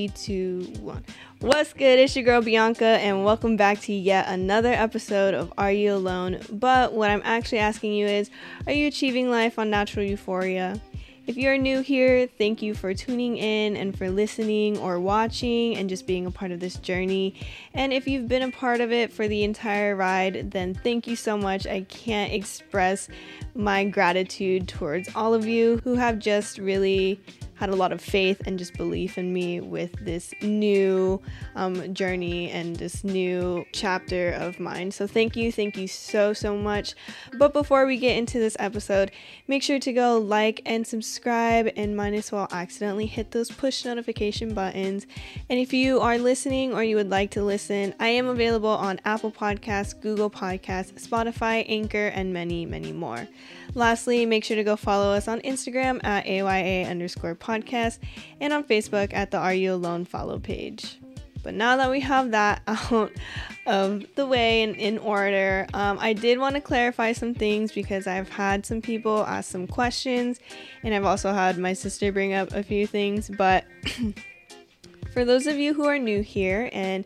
Three, two, one. What's good? It's your girl Bianca, and welcome back to yet another episode of Are You Alone? But what I'm actually asking you is Are you achieving life on natural euphoria? If you're new here, thank you for tuning in and for listening or watching and just being a part of this journey. And if you've been a part of it for the entire ride, then thank you so much. I can't express my gratitude towards all of you who have just really had a lot of faith and just belief in me with this new um, journey and this new chapter of mine. So, thank you, thank you so, so much. But before we get into this episode, make sure to go like and subscribe, and might as well accidentally hit those push notification buttons. And if you are listening or you would like to listen, I am available on Apple Podcasts, Google Podcasts, Spotify, Anchor, and many, many more. Lastly, make sure to go follow us on Instagram at AYA underscore podcast and on Facebook at the Are You Alone follow page. But now that we have that out of the way and in order, um, I did want to clarify some things because I've had some people ask some questions and I've also had my sister bring up a few things. But for those of you who are new here and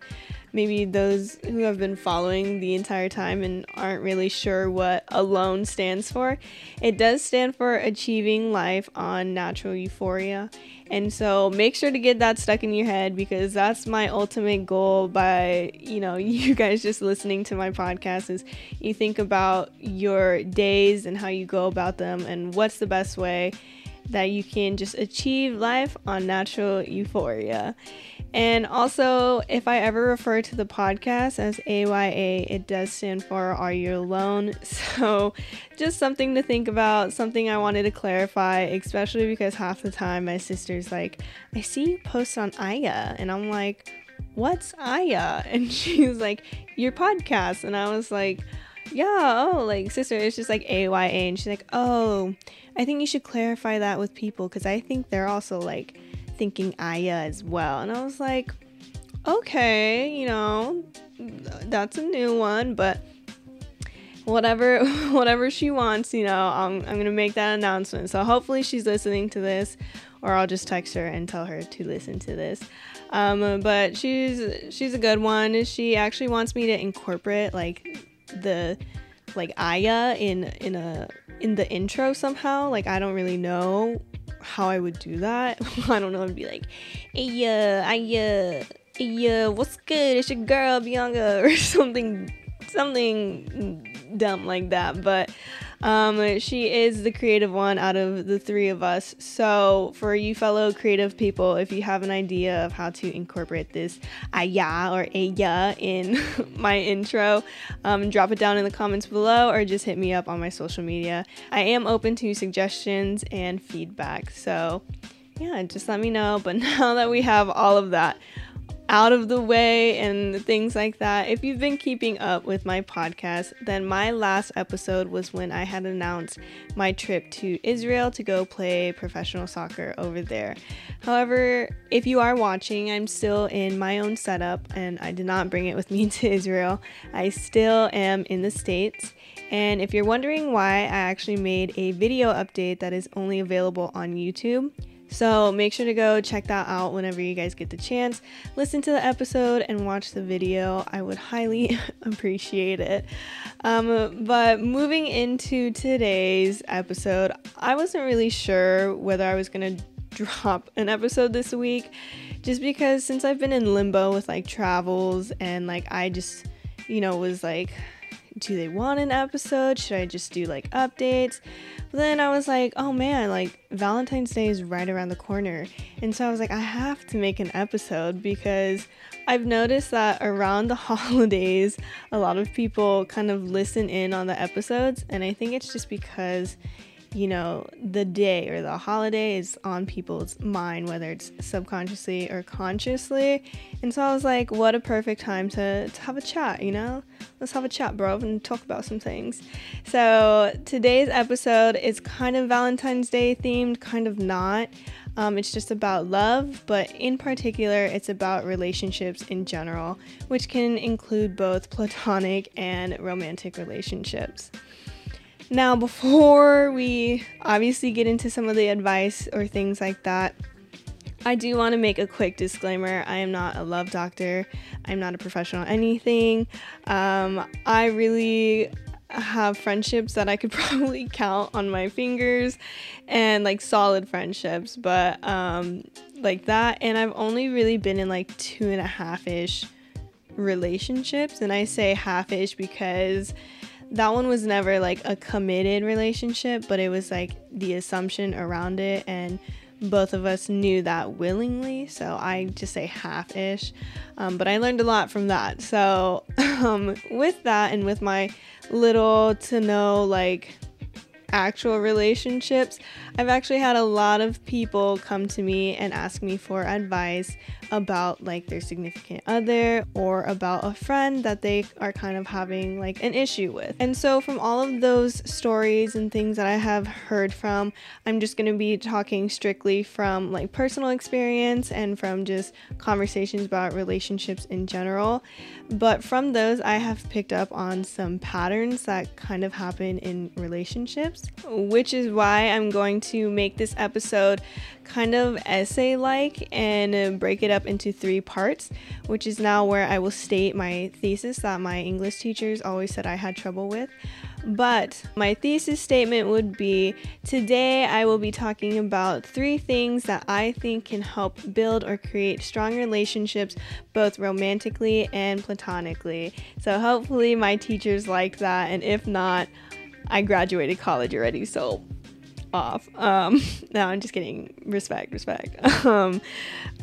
maybe those who have been following the entire time and aren't really sure what alone stands for, it does stand for achieving life on natural euphoria. And so make sure to get that stuck in your head because that's my ultimate goal by, you know, you guys just listening to my podcast is you think about your days and how you go about them and what's the best way that you can just achieve life on natural euphoria. And also, if I ever refer to the podcast as AYA, it does stand for Are You Alone? So, just something to think about, something I wanted to clarify, especially because half the time my sister's like, I see you post on Aya. And I'm like, What's Aya? And she's like, Your podcast. And I was like, Yeah, oh, like, sister, it's just like AYA. And she's like, Oh, I think you should clarify that with people because I think they're also like, thinking Aya as well. And I was like, okay, you know, that's a new one, but whatever whatever she wants, you know, I'm I'm going to make that announcement. So hopefully she's listening to this or I'll just text her and tell her to listen to this. Um, but she's she's a good one. She actually wants me to incorporate like the like Aya in in a in the intro somehow. Like I don't really know how I would do that. I don't know. I'd be like, hey, I, uh, uh, what's good? It's your girl, Bianca, or something, something dumb like that. But um, she is the creative one out of the three of us. So, for you fellow creative people, if you have an idea of how to incorporate this aya or aya in my intro, um, drop it down in the comments below or just hit me up on my social media. I am open to suggestions and feedback. So, yeah, just let me know. But now that we have all of that, out of the way and things like that. If you've been keeping up with my podcast, then my last episode was when I had announced my trip to Israel to go play professional soccer over there. However, if you are watching, I'm still in my own setup and I did not bring it with me to Israel. I still am in the States. And if you're wondering why I actually made a video update that is only available on YouTube, so make sure to go check that out whenever you guys get the chance. Listen to the episode and watch the video. I would highly appreciate it. Um, but moving into today's episode, I wasn't really sure whether I was going to drop an episode this week just because since I've been in limbo with like travels and like I just, you know, was like, do they want an episode? Should I just do like updates? But then I was like, oh man, like Valentine's Day is right around the corner. And so I was like, I have to make an episode because I've noticed that around the holidays, a lot of people kind of listen in on the episodes. And I think it's just because you know, the day or the holiday is on people's mind, whether it's subconsciously or consciously. And so I was like, what a perfect time to, to have a chat, you know? Let's have a chat, bro, and talk about some things. So today's episode is kind of Valentine's Day themed, kind of not. Um, it's just about love, but in particular, it's about relationships in general, which can include both platonic and romantic relationships. Now, before we obviously get into some of the advice or things like that, I do want to make a quick disclaimer. I am not a love doctor. I'm not a professional anything. Um, I really have friendships that I could probably count on my fingers and like solid friendships, but um, like that. And I've only really been in like two and a half ish relationships. And I say half ish because that one was never like a committed relationship, but it was like the assumption around it. And both of us knew that willingly. So I just say half ish. Um, but I learned a lot from that. So um, with that and with my little to no like actual relationships, I've actually had a lot of people come to me and ask me for advice about like their significant other or about a friend that they are kind of having like an issue with. And so, from all of those stories and things that I have heard from, I'm just going to be talking strictly from like personal experience and from just conversations about relationships in general. But from those, I have picked up on some patterns that kind of happen in relationships, which is why I'm going to make this episode kind of essay like and uh, break it up into three parts, which is now where I will state my thesis that my English teachers always said I had trouble with. But my thesis statement would be today I will be talking about three things that I think can help build or create strong relationships, both romantically and platonically. So hopefully my teachers like that, and if not, I graduated college already, so off. Um, no, I'm just kidding. Respect, respect. Um,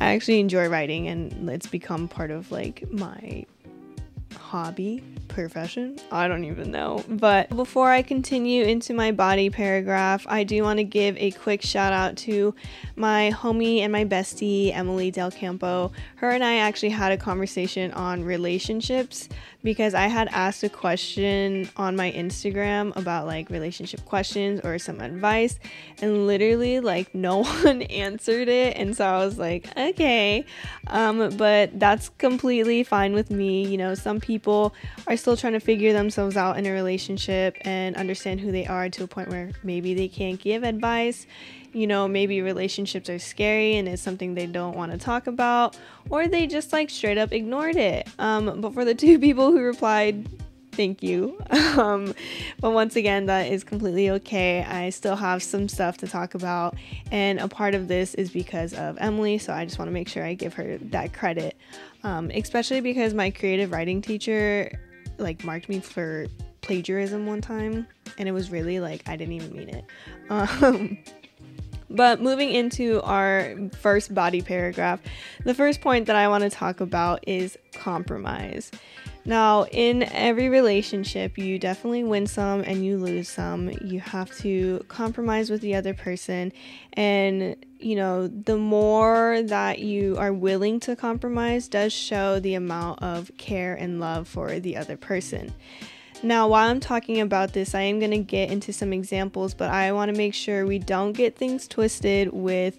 I actually enjoy writing, and it's become part of like my hobby profession i don't even know but before i continue into my body paragraph i do want to give a quick shout out to my homie and my bestie emily del campo her and i actually had a conversation on relationships because I had asked a question on my Instagram about like relationship questions or some advice, and literally like no one answered it. And so I was like, okay, um, but that's completely fine with me. You know, some people are still trying to figure themselves out in a relationship and understand who they are to a point where maybe they can't give advice you know, maybe relationships are scary and it's something they don't want to talk about, or they just like straight up ignored it. Um, but for the two people who replied, thank you. Um, but once again, that is completely okay. I still have some stuff to talk about, and a part of this is because of Emily, so I just want to make sure I give her that credit, um, especially because my creative writing teacher like marked me for plagiarism one time, and it was really like I didn't even mean it. Um, but moving into our first body paragraph, the first point that I want to talk about is compromise. Now, in every relationship, you definitely win some and you lose some. You have to compromise with the other person. And, you know, the more that you are willing to compromise does show the amount of care and love for the other person. Now, while I'm talking about this, I am going to get into some examples, but I want to make sure we don't get things twisted with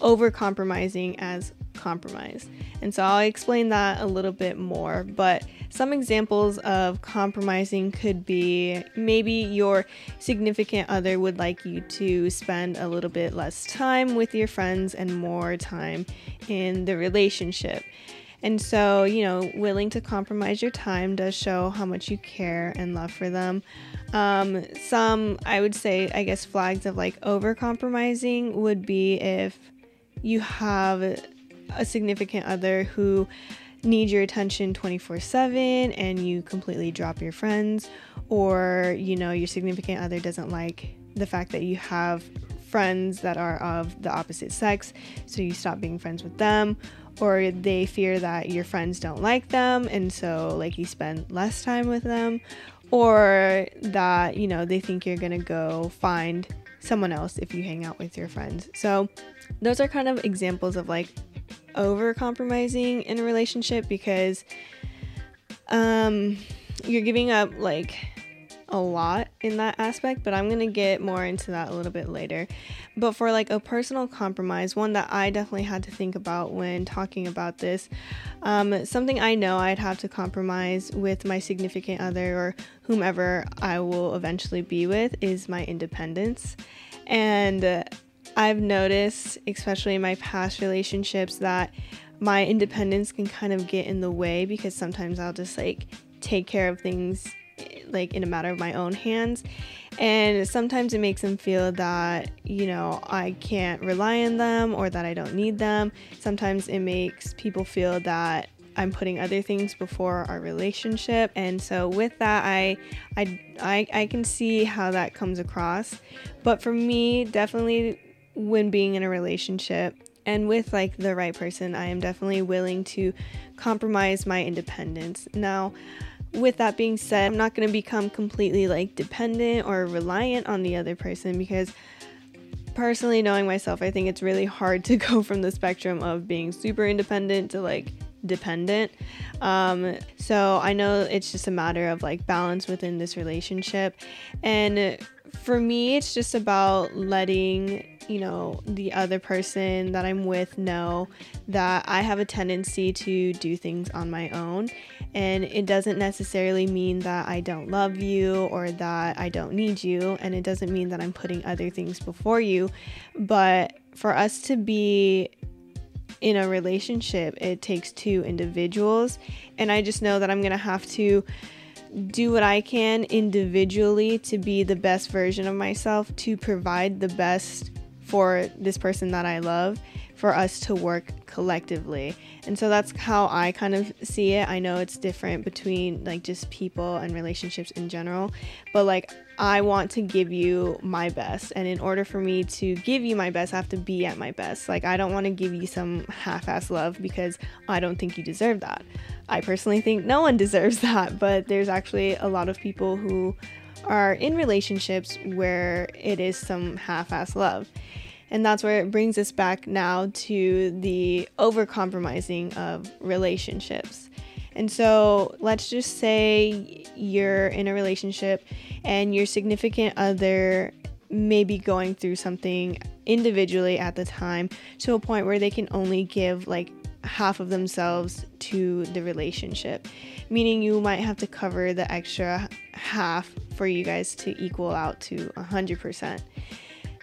over compromising as compromise. And so I'll explain that a little bit more. But some examples of compromising could be maybe your significant other would like you to spend a little bit less time with your friends and more time in the relationship. And so, you know, willing to compromise your time does show how much you care and love for them. Um, some, I would say, I guess, flags of like over compromising would be if you have a significant other who needs your attention 24 7 and you completely drop your friends, or, you know, your significant other doesn't like the fact that you have friends that are of the opposite sex, so you stop being friends with them or they fear that your friends don't like them and so like you spend less time with them or that you know they think you're gonna go find someone else if you hang out with your friends. So those are kind of examples of like over compromising in a relationship because um you're giving up like a lot in that aspect, but I'm to get more into that a little bit later. But for like a personal compromise, one that I definitely had to think about when talking about this, um, something I know I'd have to compromise with my significant other or whomever I will eventually be with is my independence. And I've noticed, especially in my past relationships, that my independence can kind of get in the way because sometimes I'll just like take care of things like in a matter of my own hands. And sometimes it makes them feel that, you know, I can't rely on them or that I don't need them. Sometimes it makes people feel that I'm putting other things before our relationship. And so with that, I I I, I can see how that comes across. But for me, definitely when being in a relationship and with like the right person, I am definitely willing to compromise my independence. Now, with that being said, I'm not going to become completely like dependent or reliant on the other person because personally knowing myself, I think it's really hard to go from the spectrum of being super independent to like dependent. Um, so I know it's just a matter of like balance within this relationship. And for me, it's just about letting you know, the other person that I'm with know that I have a tendency to do things on my own. And it doesn't necessarily mean that I don't love you or that I don't need you. And it doesn't mean that I'm putting other things before you. But for us to be in a relationship, it takes two individuals. And I just know that I'm going to have to do what I can individually to be the best version of myself, to provide the best for this person that I love for us to work collectively. And so that's how I kind of see it. I know it's different between like just people and relationships in general, but like I want to give you my best. And in order for me to give you my best, I have to be at my best. Like I don't want to give you some half ass love because I don't think you deserve that. I personally think no one deserves that, but there's actually a lot of people who are in relationships where it is some half ass love. And that's where it brings us back now to the over compromising of relationships. And so let's just say you're in a relationship and your significant other may be going through something individually at the time to a point where they can only give like half of themselves to the relationship, meaning you might have to cover the extra half for you guys to equal out to 100%.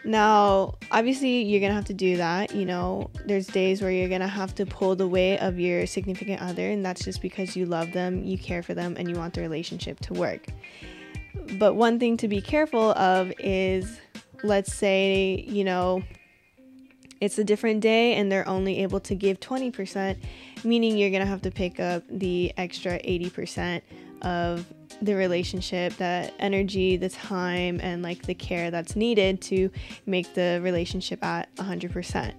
Now, obviously, you're gonna have to do that. You know, there's days where you're gonna have to pull the weight of your significant other, and that's just because you love them, you care for them, and you want the relationship to work. But one thing to be careful of is let's say, you know, it's a different day and they're only able to give 20%, meaning you're gonna have to pick up the extra 80% of the relationship, that energy, the time, and like the care that's needed to make the relationship at 100%.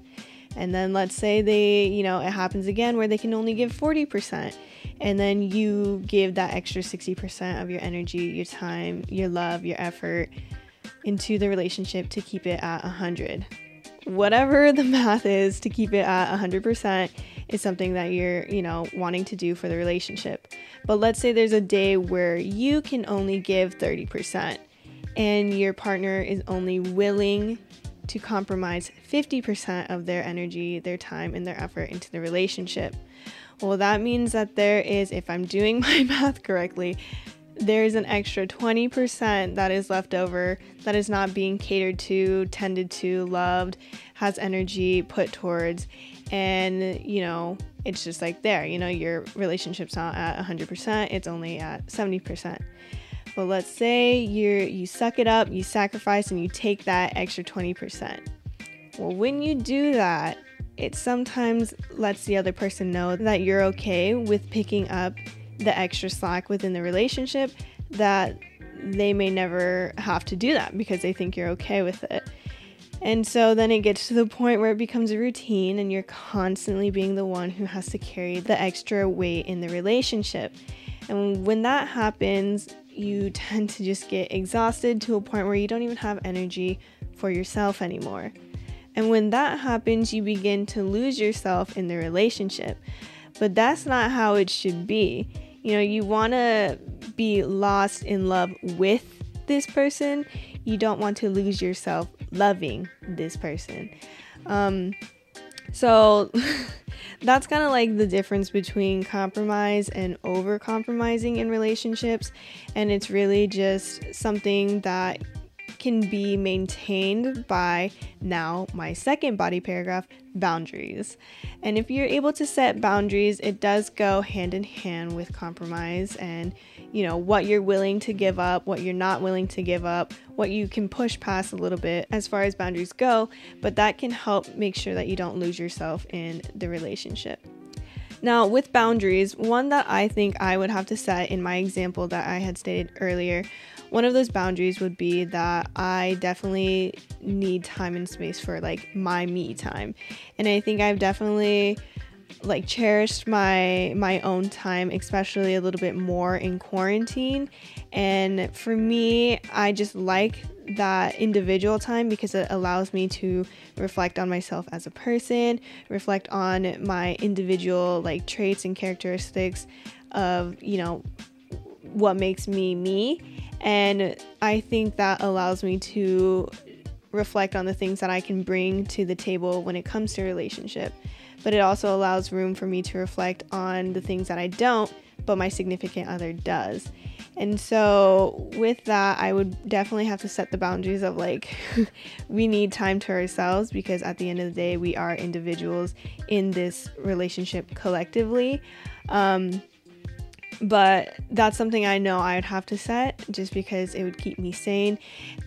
And then let's say they, you know, it happens again where they can only give 40%. And then you give that extra 60% of your energy, your time, your love, your effort into the relationship to keep it at 100. Whatever the math is to keep it at 100%, is something that you're, you know, wanting to do for the relationship. But let's say there's a day where you can only give 30% and your partner is only willing to compromise 50% of their energy, their time, and their effort into the relationship. Well, that means that there is, if I'm doing my math correctly, there's an extra 20% that is left over that is not being catered to, tended to, loved, has energy put towards and you know it's just like there you know your relationship's not at 100% it's only at 70% but let's say you you suck it up you sacrifice and you take that extra 20% well when you do that it sometimes lets the other person know that you're okay with picking up the extra slack within the relationship that they may never have to do that because they think you're okay with it and so then it gets to the point where it becomes a routine and you're constantly being the one who has to carry the extra weight in the relationship. And when that happens, you tend to just get exhausted to a point where you don't even have energy for yourself anymore. And when that happens, you begin to lose yourself in the relationship. But that's not how it should be. You know, you want to be lost in love with this person. You don't want to lose yourself loving this person. Um, so that's kind of like the difference between compromise and over compromising in relationships. And it's really just something that can be maintained by now my second body paragraph boundaries. And if you're able to set boundaries, it does go hand in hand with compromise and you know what you're willing to give up, what you're not willing to give up, what you can push past a little bit as far as boundaries go, but that can help make sure that you don't lose yourself in the relationship. Now, with boundaries, one that I think I would have to set in my example that I had stated earlier, one of those boundaries would be that I definitely need time and space for like my me time. And I think I've definitely like cherished my my own time especially a little bit more in quarantine and for me i just like that individual time because it allows me to reflect on myself as a person reflect on my individual like traits and characteristics of you know what makes me me and i think that allows me to reflect on the things that i can bring to the table when it comes to relationship but it also allows room for me to reflect on the things that I don't, but my significant other does. And so, with that, I would definitely have to set the boundaries of like, we need time to ourselves because at the end of the day, we are individuals in this relationship collectively. Um, but that's something I know I would have to set just because it would keep me sane.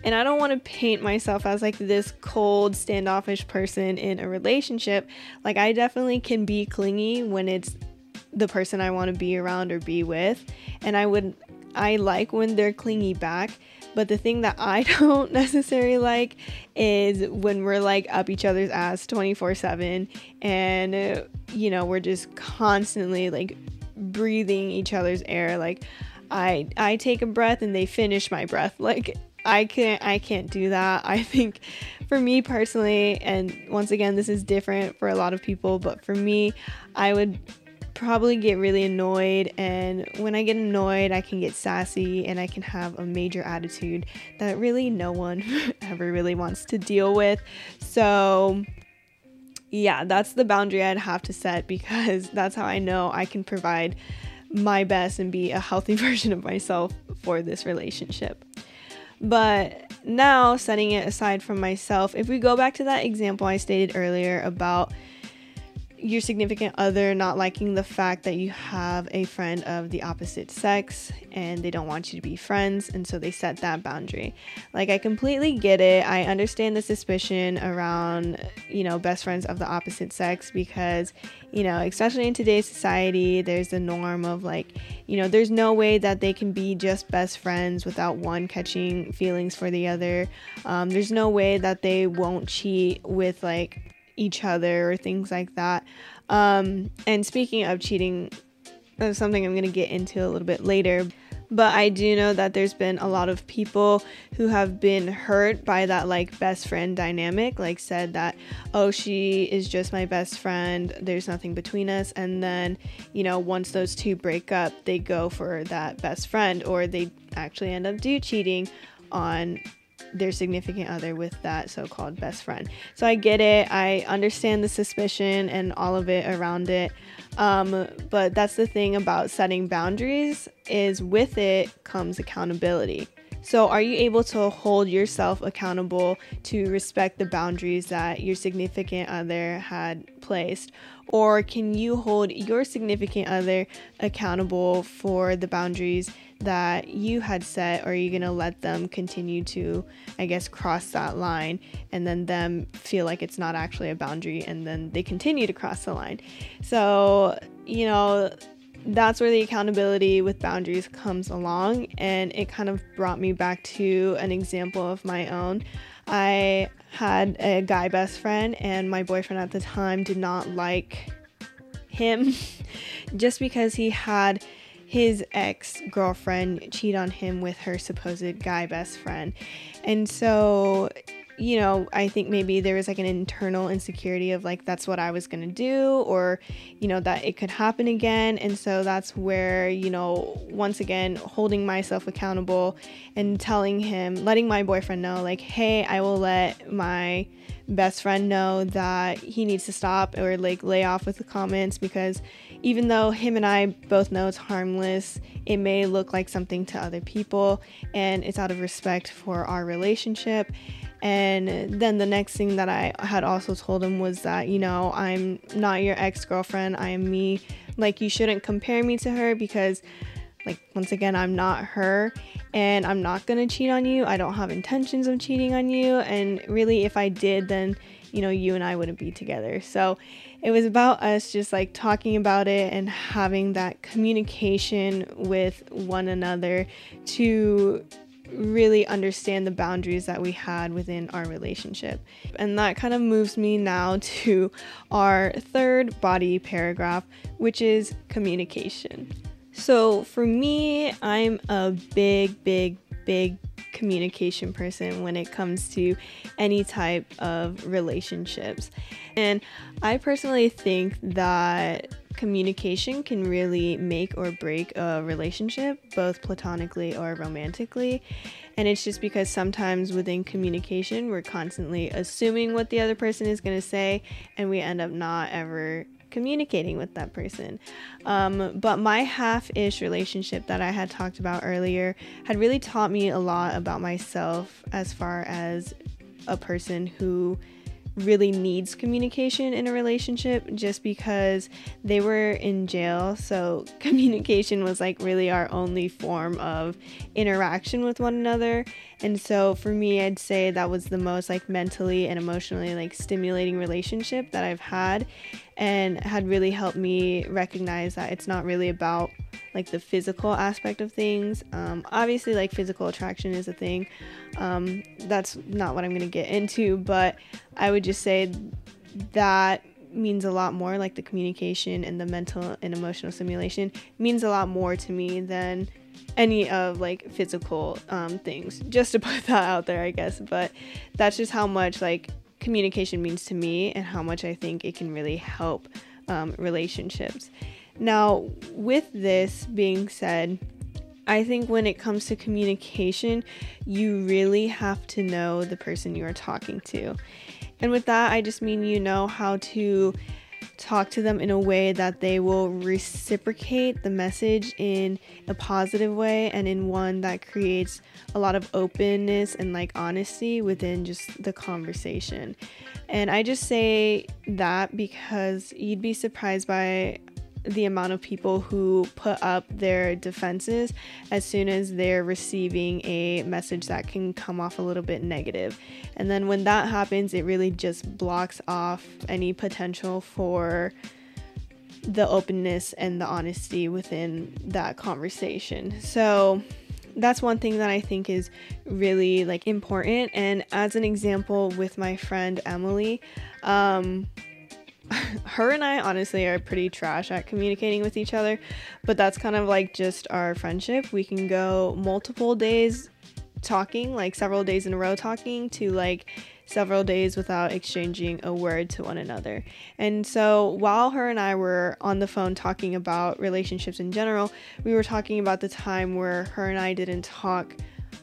And I don't want to paint myself as like this cold, standoffish person in a relationship. Like, I definitely can be clingy when it's the person I want to be around or be with. And I would, I like when they're clingy back. But the thing that I don't necessarily like is when we're like up each other's ass 24 7 and, you know, we're just constantly like breathing each other's air like i i take a breath and they finish my breath. Like i can't i can't do that. I think for me personally and once again this is different for a lot of people but for me i would probably get really annoyed. And when i get annoyed i can get sassy and i can have a major attitude that really no one ever really wants to deal with. So yeah, that's the boundary I'd have to set because that's how I know I can provide my best and be a healthy version of myself for this relationship. But now, setting it aside from myself, if we go back to that example I stated earlier about your significant other not liking the fact that you have a friend of the opposite sex and they don't want you to be friends and so they set that boundary. Like I completely get it. I understand the suspicion around, you know, best friends of the opposite sex because, you know, especially in today's society, there's the norm of like, you know, there's no way that they can be just best friends without one catching feelings for the other. Um, there's no way that they won't cheat with like each other or things like that. Um, and speaking of cheating, that's something I'm going to get into a little bit later. But I do know that there's been a lot of people who have been hurt by that like best friend dynamic, like said that, oh, she is just my best friend, there's nothing between us. And then, you know, once those two break up, they go for that best friend or they actually end up do cheating on their significant other with that so called best friend. So I get it. I understand the suspicion and all of it around it. Um, but that's the thing about setting boundaries is with it comes accountability. So, are you able to hold yourself accountable to respect the boundaries that your significant other had placed? Or can you hold your significant other accountable for the boundaries that you had set, or are you going to let them continue to, I guess, cross that line and then them feel like it's not actually a boundary and then they continue to cross the line? So, you know, that's where the accountability with boundaries comes along, and it kind of brought me back to an example of my own. I had a guy best friend, and my boyfriend at the time did not like him just because he had his ex girlfriend cheat on him with her supposed guy best friend. And so you know, I think maybe there was like an internal insecurity of like that's what I was going to do or you know that it could happen again. And so that's where, you know, once again holding myself accountable and telling him, letting my boyfriend know like, "Hey, I will let my best friend know that he needs to stop or like lay off with the comments because even though him and I both know it's harmless, it may look like something to other people and it's out of respect for our relationship and then the next thing that I had also told him was that, you know, I'm not your ex girlfriend, I am me. Like, you shouldn't compare me to her because, like, once again, I'm not her and I'm not gonna cheat on you. I don't have intentions of cheating on you. And really, if I did, then, you know, you and I wouldn't be together. So it was about us just like talking about it and having that communication with one another to really understand the boundaries that we had within our relationship. And that kind of moves me now to our third body paragraph, which is communication. So for me, I'm a big, big, big communication person when it comes to any type of relationships. And I personally think that communication can really make or break a relationship, both platonically or romantically. And it's just because sometimes within communication, we're constantly assuming what the other person is going to say, and we end up not ever communicating with that person. Um, but my half ish relationship that I had talked about earlier had really taught me a lot about myself as far as a person who really needs communication in a relationship just because they were in jail. So, communication was like really our only form of interaction with one another. And so, for me, I'd say that was the most like mentally and emotionally like stimulating relationship that I've had and had really helped me recognize that it's not really about like the physical aspect of things. Um, obviously, like physical attraction is a thing. Um, that's not what I'm going to get into, but I would just say that means a lot more like the communication and the mental and emotional stimulation means a lot more to me than any of like physical um, things just to put that out there i guess but that's just how much like communication means to me and how much i think it can really help um, relationships now, with this being said, I think when it comes to communication, you really have to know the person you are talking to. And with that, I just mean you know how to talk to them in a way that they will reciprocate the message in a positive way and in one that creates a lot of openness and like honesty within just the conversation. And I just say that because you'd be surprised by the amount of people who put up their defenses as soon as they're receiving a message that can come off a little bit negative. And then when that happens, it really just blocks off any potential for the openness and the honesty within that conversation. So that's one thing that I think is really like important. And as an example with my friend Emily, um, her and I honestly are pretty trash at communicating with each other, but that's kind of like just our friendship. We can go multiple days talking, like several days in a row talking, to like several days without exchanging a word to one another. And so while her and I were on the phone talking about relationships in general, we were talking about the time where her and I didn't talk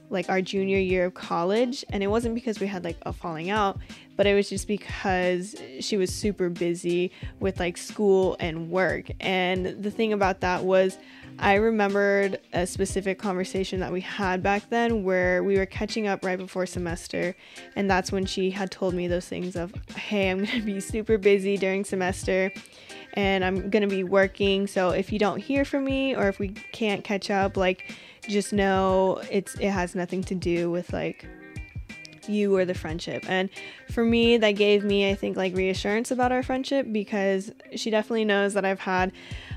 like our junior year of college and it wasn't because we had like a falling out but it was just because she was super busy with like school and work. And the thing about that was I remembered a specific conversation that we had back then where we were catching up right before semester and that's when she had told me those things of hey I'm going to be super busy during semester and I'm going to be working so if you don't hear from me or if we can't catch up like just know it's it has nothing to do with like you or the friendship. And for me, that gave me, I think, like reassurance about our friendship because she definitely knows that I've had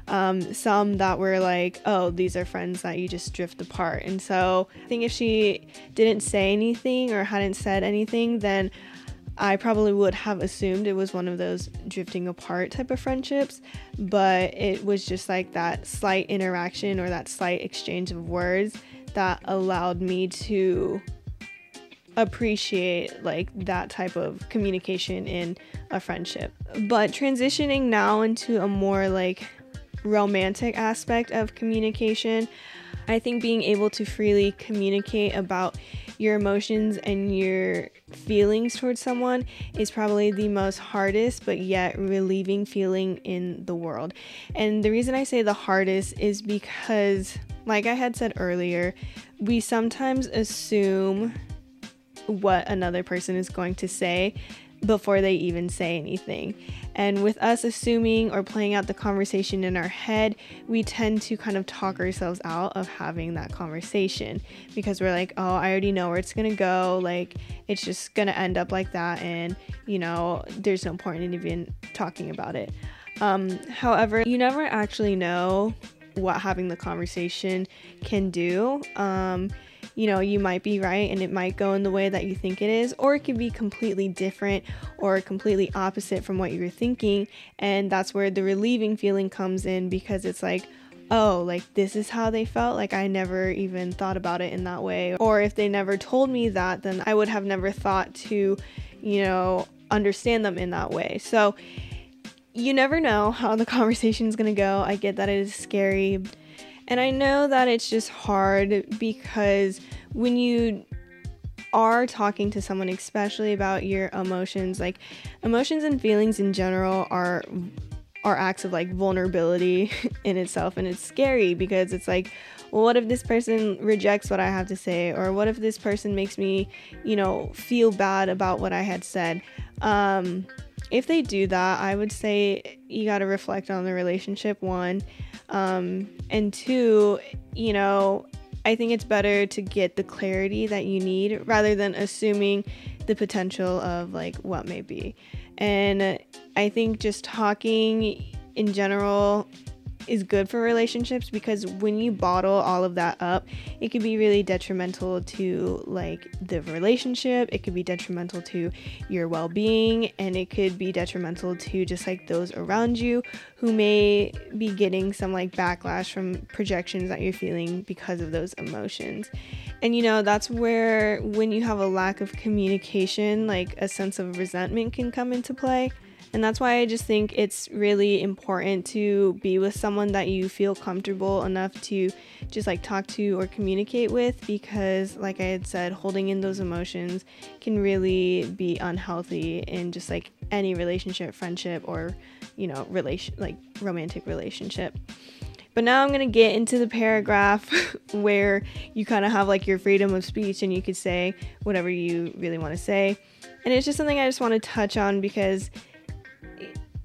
um, some that were like, oh, these are friends that you just drift apart. And so I think if she didn't say anything or hadn't said anything, then I probably would have assumed it was one of those drifting apart type of friendships, but it was just like that slight interaction or that slight exchange of words that allowed me to appreciate like that type of communication in a friendship. But transitioning now into a more like romantic aspect of communication, I think being able to freely communicate about your emotions and your feelings towards someone is probably the most hardest but yet relieving feeling in the world. And the reason I say the hardest is because, like I had said earlier, we sometimes assume what another person is going to say before they even say anything. And with us assuming or playing out the conversation in our head, we tend to kind of talk ourselves out of having that conversation because we're like, oh, I already know where it's gonna go. Like, it's just gonna end up like that. And, you know, there's no point in even talking about it. Um, however, you never actually know what having the conversation can do. Um, you know, you might be right and it might go in the way that you think it is, or it could be completely different or completely opposite from what you were thinking. And that's where the relieving feeling comes in because it's like, oh, like this is how they felt. Like I never even thought about it in that way. Or if they never told me that, then I would have never thought to, you know, understand them in that way. So you never know how the conversation is going to go. I get that it is scary and I know that it's just hard because when you are talking to someone, especially about your emotions, like emotions and feelings in general are are acts of like vulnerability in itself and it's scary because it's like well, what if this person rejects what I have to say? Or what if this person makes me, you know, feel bad about what I had said? Um, if they do that, I would say you got to reflect on the relationship, one. Um, and two, you know, I think it's better to get the clarity that you need rather than assuming the potential of like what may be. And I think just talking in general is good for relationships because when you bottle all of that up, it could be really detrimental to like the relationship, it could be detrimental to your well-being, and it could be detrimental to just like those around you who may be getting some like backlash from projections that you're feeling because of those emotions. And you know, that's where when you have a lack of communication, like a sense of resentment can come into play. And that's why I just think it's really important to be with someone that you feel comfortable enough to just like talk to or communicate with because, like I had said, holding in those emotions can really be unhealthy in just like any relationship, friendship, or you know, relation like romantic relationship. But now I'm going to get into the paragraph where you kind of have like your freedom of speech and you could say whatever you really want to say. And it's just something I just want to touch on because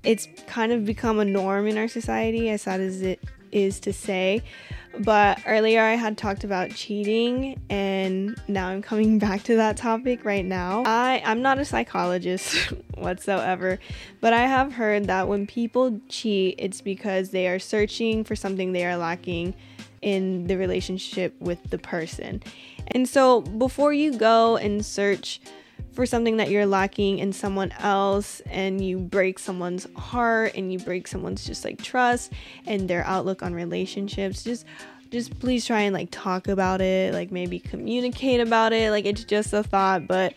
it's kind of become a norm in our society, as sad as it is to say. But earlier I had talked about cheating, and now I'm coming back to that topic right now. I, I'm not a psychologist whatsoever, but I have heard that when people cheat, it's because they are searching for something they are lacking in the relationship with the person. And so before you go and search for something that you're lacking in someone else and you break someone's heart and you break someone's just like trust and their outlook on relationships just just please try and like talk about it like maybe communicate about it like it's just a thought but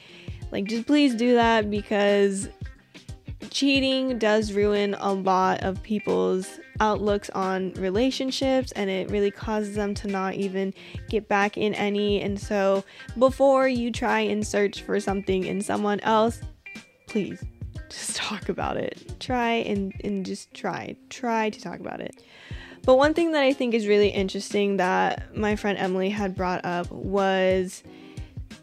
like just please do that because cheating does ruin a lot of people's outlooks on relationships and it really causes them to not even get back in any. And so, before you try and search for something in someone else, please just talk about it. Try and, and just try. Try to talk about it. But one thing that I think is really interesting that my friend Emily had brought up was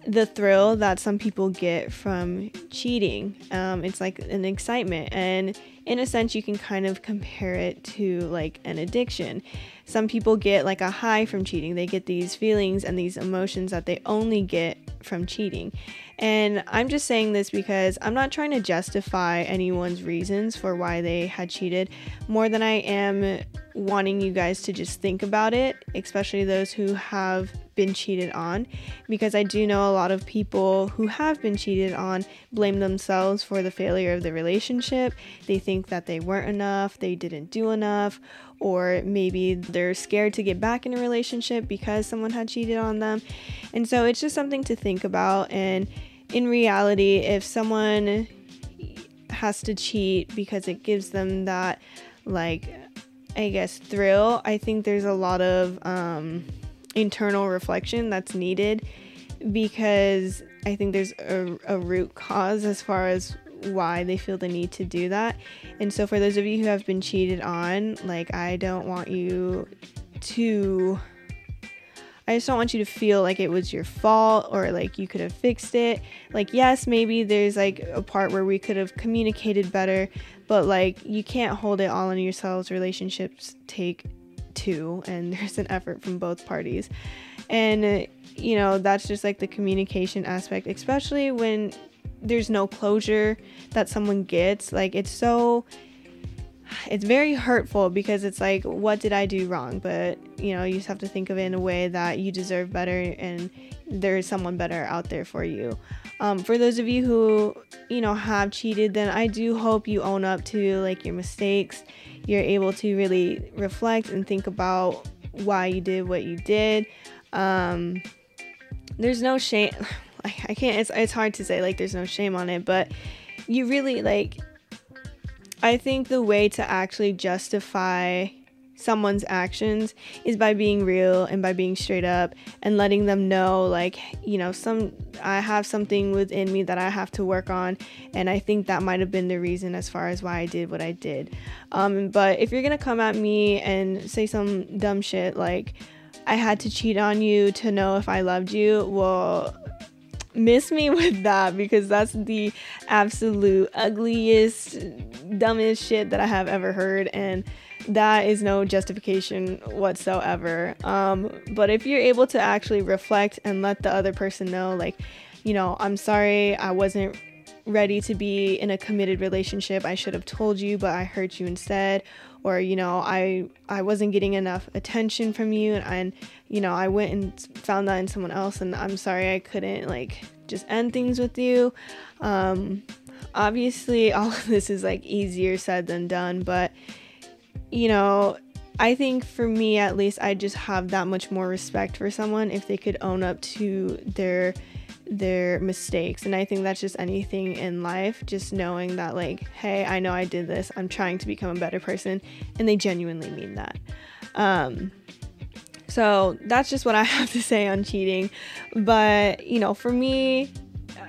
the thrill that some people get from cheating. Um, it's like an excitement, and in a sense, you can kind of compare it to like an addiction. Some people get like a high from cheating, they get these feelings and these emotions that they only get from cheating. And I'm just saying this because I'm not trying to justify anyone's reasons for why they had cheated more than I am wanting you guys to just think about it, especially those who have been cheated on. Because I do know a lot of people who have been cheated on blame themselves for the failure of the relationship. They think that they weren't enough, they didn't do enough, or maybe scared to get back in a relationship because someone had cheated on them. And so it's just something to think about. And in reality, if someone has to cheat because it gives them that, like, I guess, thrill, I think there's a lot of um, internal reflection that's needed because I think there's a, a root cause as far as why they feel the need to do that. And so, for those of you who have been cheated on, like, I don't want you to I just don't want you to feel like it was your fault or like you could have fixed it. Like, yes, maybe there's like a part where we could have communicated better, but like you can't hold it all on yourselves. Relationships take two, and there's an effort from both parties. And, uh, you know, that's just like the communication aspect, especially when there's no closure that someone gets. Like, it's so it's very hurtful because it's like what did i do wrong? But you know you just have to think of it in a way that you deserve better and there is someone better out there for you. Um, for those of you who you know have cheated then i do hope you own up to like your mistakes. You're able to really reflect and think about why you did what you did. Um, there's no shame i can't it's, it's hard to say like there's no shame on it but you really like I think the way to actually justify someone's actions is by being real and by being straight up and letting them know like you know some I have something within me that I have to work on and I think that might have been the reason as far as why I did what I did. Um, but if you're gonna come at me and say some dumb shit like I had to cheat on you to know if I loved you well miss me with that because that's the absolute ugliest, dumbest shit that I have ever heard. And that is no justification whatsoever. Um, but if you're able to actually reflect and let the other person know, like, you know, I'm sorry, I wasn't ready to be in a committed relationship. I should have told you, but I hurt you instead. Or, you know, I I wasn't getting enough attention from you and, and you know, I went and found that in someone else and I'm sorry I couldn't like just end things with you. Um obviously all of this is like easier said than done, but you know, I think for me at least I just have that much more respect for someone if they could own up to their their mistakes. And I think that's just anything in life, just knowing that, like, hey, I know I did this, I'm trying to become a better person, and they genuinely mean that. Um, so that's just what I have to say on cheating. But, you know, for me,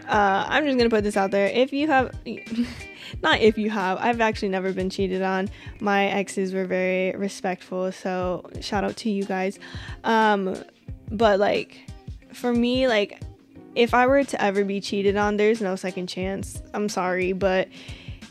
uh, I'm just gonna put this out there. If you have, not if you have, I've actually never been cheated on. My exes were very respectful, so shout out to you guys. Um, but like, for me, like, if I were to ever be cheated on, there's no second chance. I'm sorry, but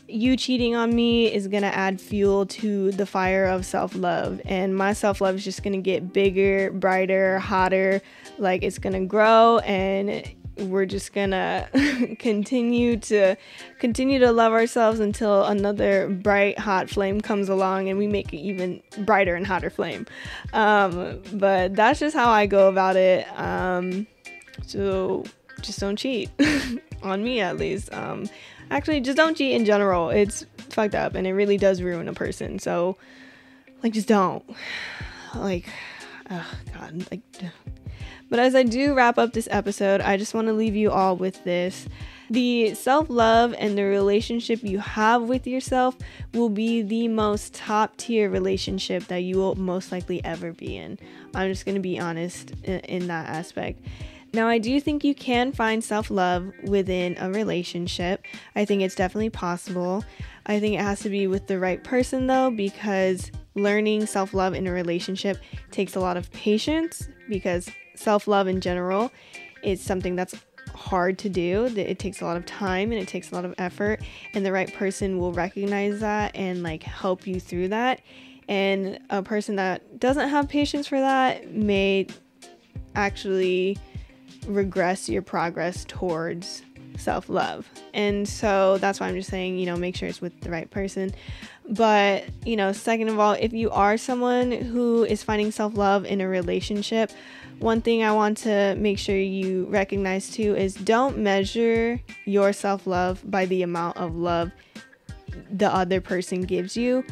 you cheating on me is going to add fuel to the fire of self love. And my self love is just going to get bigger, brighter, hotter. Like it's going to grow and we're just gonna continue to continue to love ourselves until another bright hot flame comes along and we make it even brighter and hotter flame um, but that's just how i go about it um, so just don't cheat. On me, at least. Um, actually, just don't cheat in general. It's fucked up and it really does ruin a person. So, like, just don't. Like, oh, God. Like, but as I do wrap up this episode, I just want to leave you all with this. The self love and the relationship you have with yourself will be the most top tier relationship that you will most likely ever be in. I'm just going to be honest in, in that aspect. Now, I do think you can find self love within a relationship. I think it's definitely possible. I think it has to be with the right person though, because learning self love in a relationship takes a lot of patience because self love in general is something that's hard to do. It takes a lot of time and it takes a lot of effort, and the right person will recognize that and like help you through that. And a person that doesn't have patience for that may actually regress your progress towards self love. And so that's why I'm just saying, you know, make sure it's with the right person. But, you know, second of all, if you are someone who is finding self love in a relationship, one thing I want to make sure you recognize too is don't measure your self love by the amount of love the other person gives you,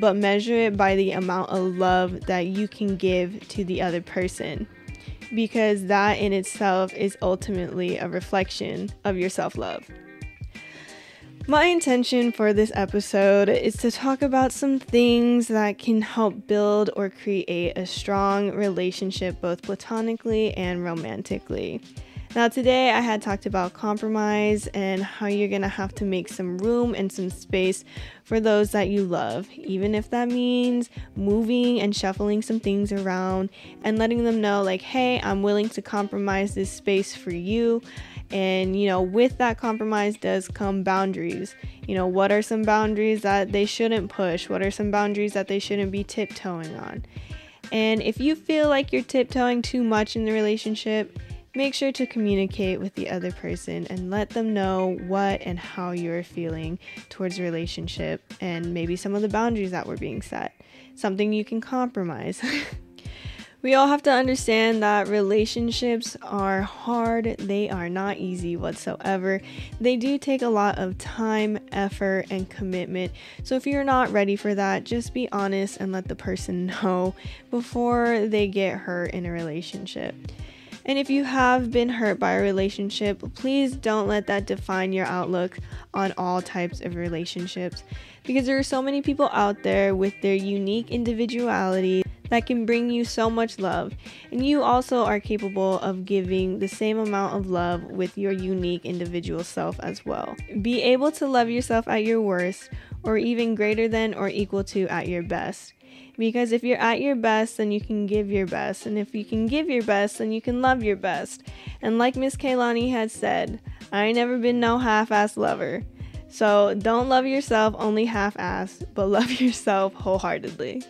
but measure it by the amount of love that you can give to the other person. Because that in itself is ultimately a reflection of your self love. My intention for this episode is to talk about some things that can help build or create a strong relationship both platonically and romantically. Now, today I had talked about compromise and how you're gonna have to make some room and some space for those that you love, even if that means moving and shuffling some things around and letting them know, like, hey, I'm willing to compromise this space for you and, you know, with that compromise does come boundaries. You know, what are some boundaries that they shouldn't push? What are some boundaries that they shouldn't be tiptoeing on? And if you feel like you're tiptoeing too much in the relationship, make sure to communicate with the other person and let them know what and how you're feeling towards relationship and maybe some of the boundaries that were being set. Something you can compromise. We all have to understand that relationships are hard, they are not easy whatsoever. They do take a lot of time, effort, and commitment. So if you're not ready for that, just be honest and let the person know before they get hurt in a relationship. And if you have been hurt by a relationship, please don't let that define your outlook on all types of relationships because there are so many people out there with their unique individuality that can bring you so much love. And you also are capable of giving the same amount of love with your unique individual self as well. Be able to love yourself at your worst, or even greater than or equal to at your best. Because if you're at your best, then you can give your best. And if you can give your best, then you can love your best. And like Miss Kehlani had said, I ain't never been no half ass lover. So don't love yourself only half ass, but love yourself wholeheartedly.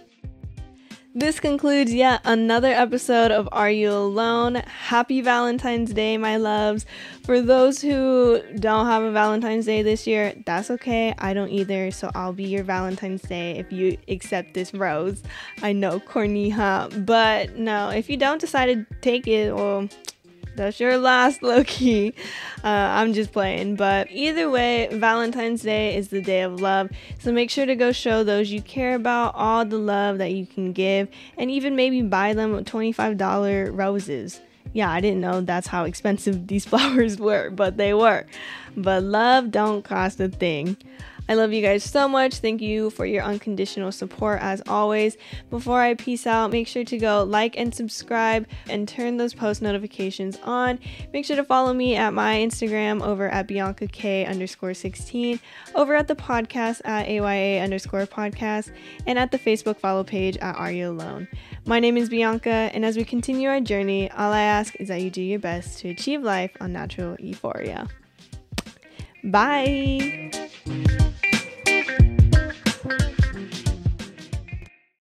This concludes yet another episode of Are You Alone? Happy Valentine's Day, my loves. For those who don't have a Valentine's Day this year, that's okay. I don't either, so I'll be your Valentine's Day if you accept this rose. I know, corny, huh? But no, if you don't decide to take it, well, that's your last Loki. Uh, I'm just playing. But either way, Valentine's Day is the day of love. So make sure to go show those you care about all the love that you can give and even maybe buy them $25 roses. Yeah, I didn't know that's how expensive these flowers were, but they were. But love don't cost a thing. I love you guys so much. Thank you for your unconditional support as always. Before I peace out, make sure to go like and subscribe and turn those post notifications on. Make sure to follow me at my Instagram over at Bianca K underscore 16, over at the podcast at AYA underscore podcast, and at the Facebook follow page at Are You Alone. My name is Bianca, and as we continue our journey, all I ask is that you do your best to achieve life on natural euphoria. Bye.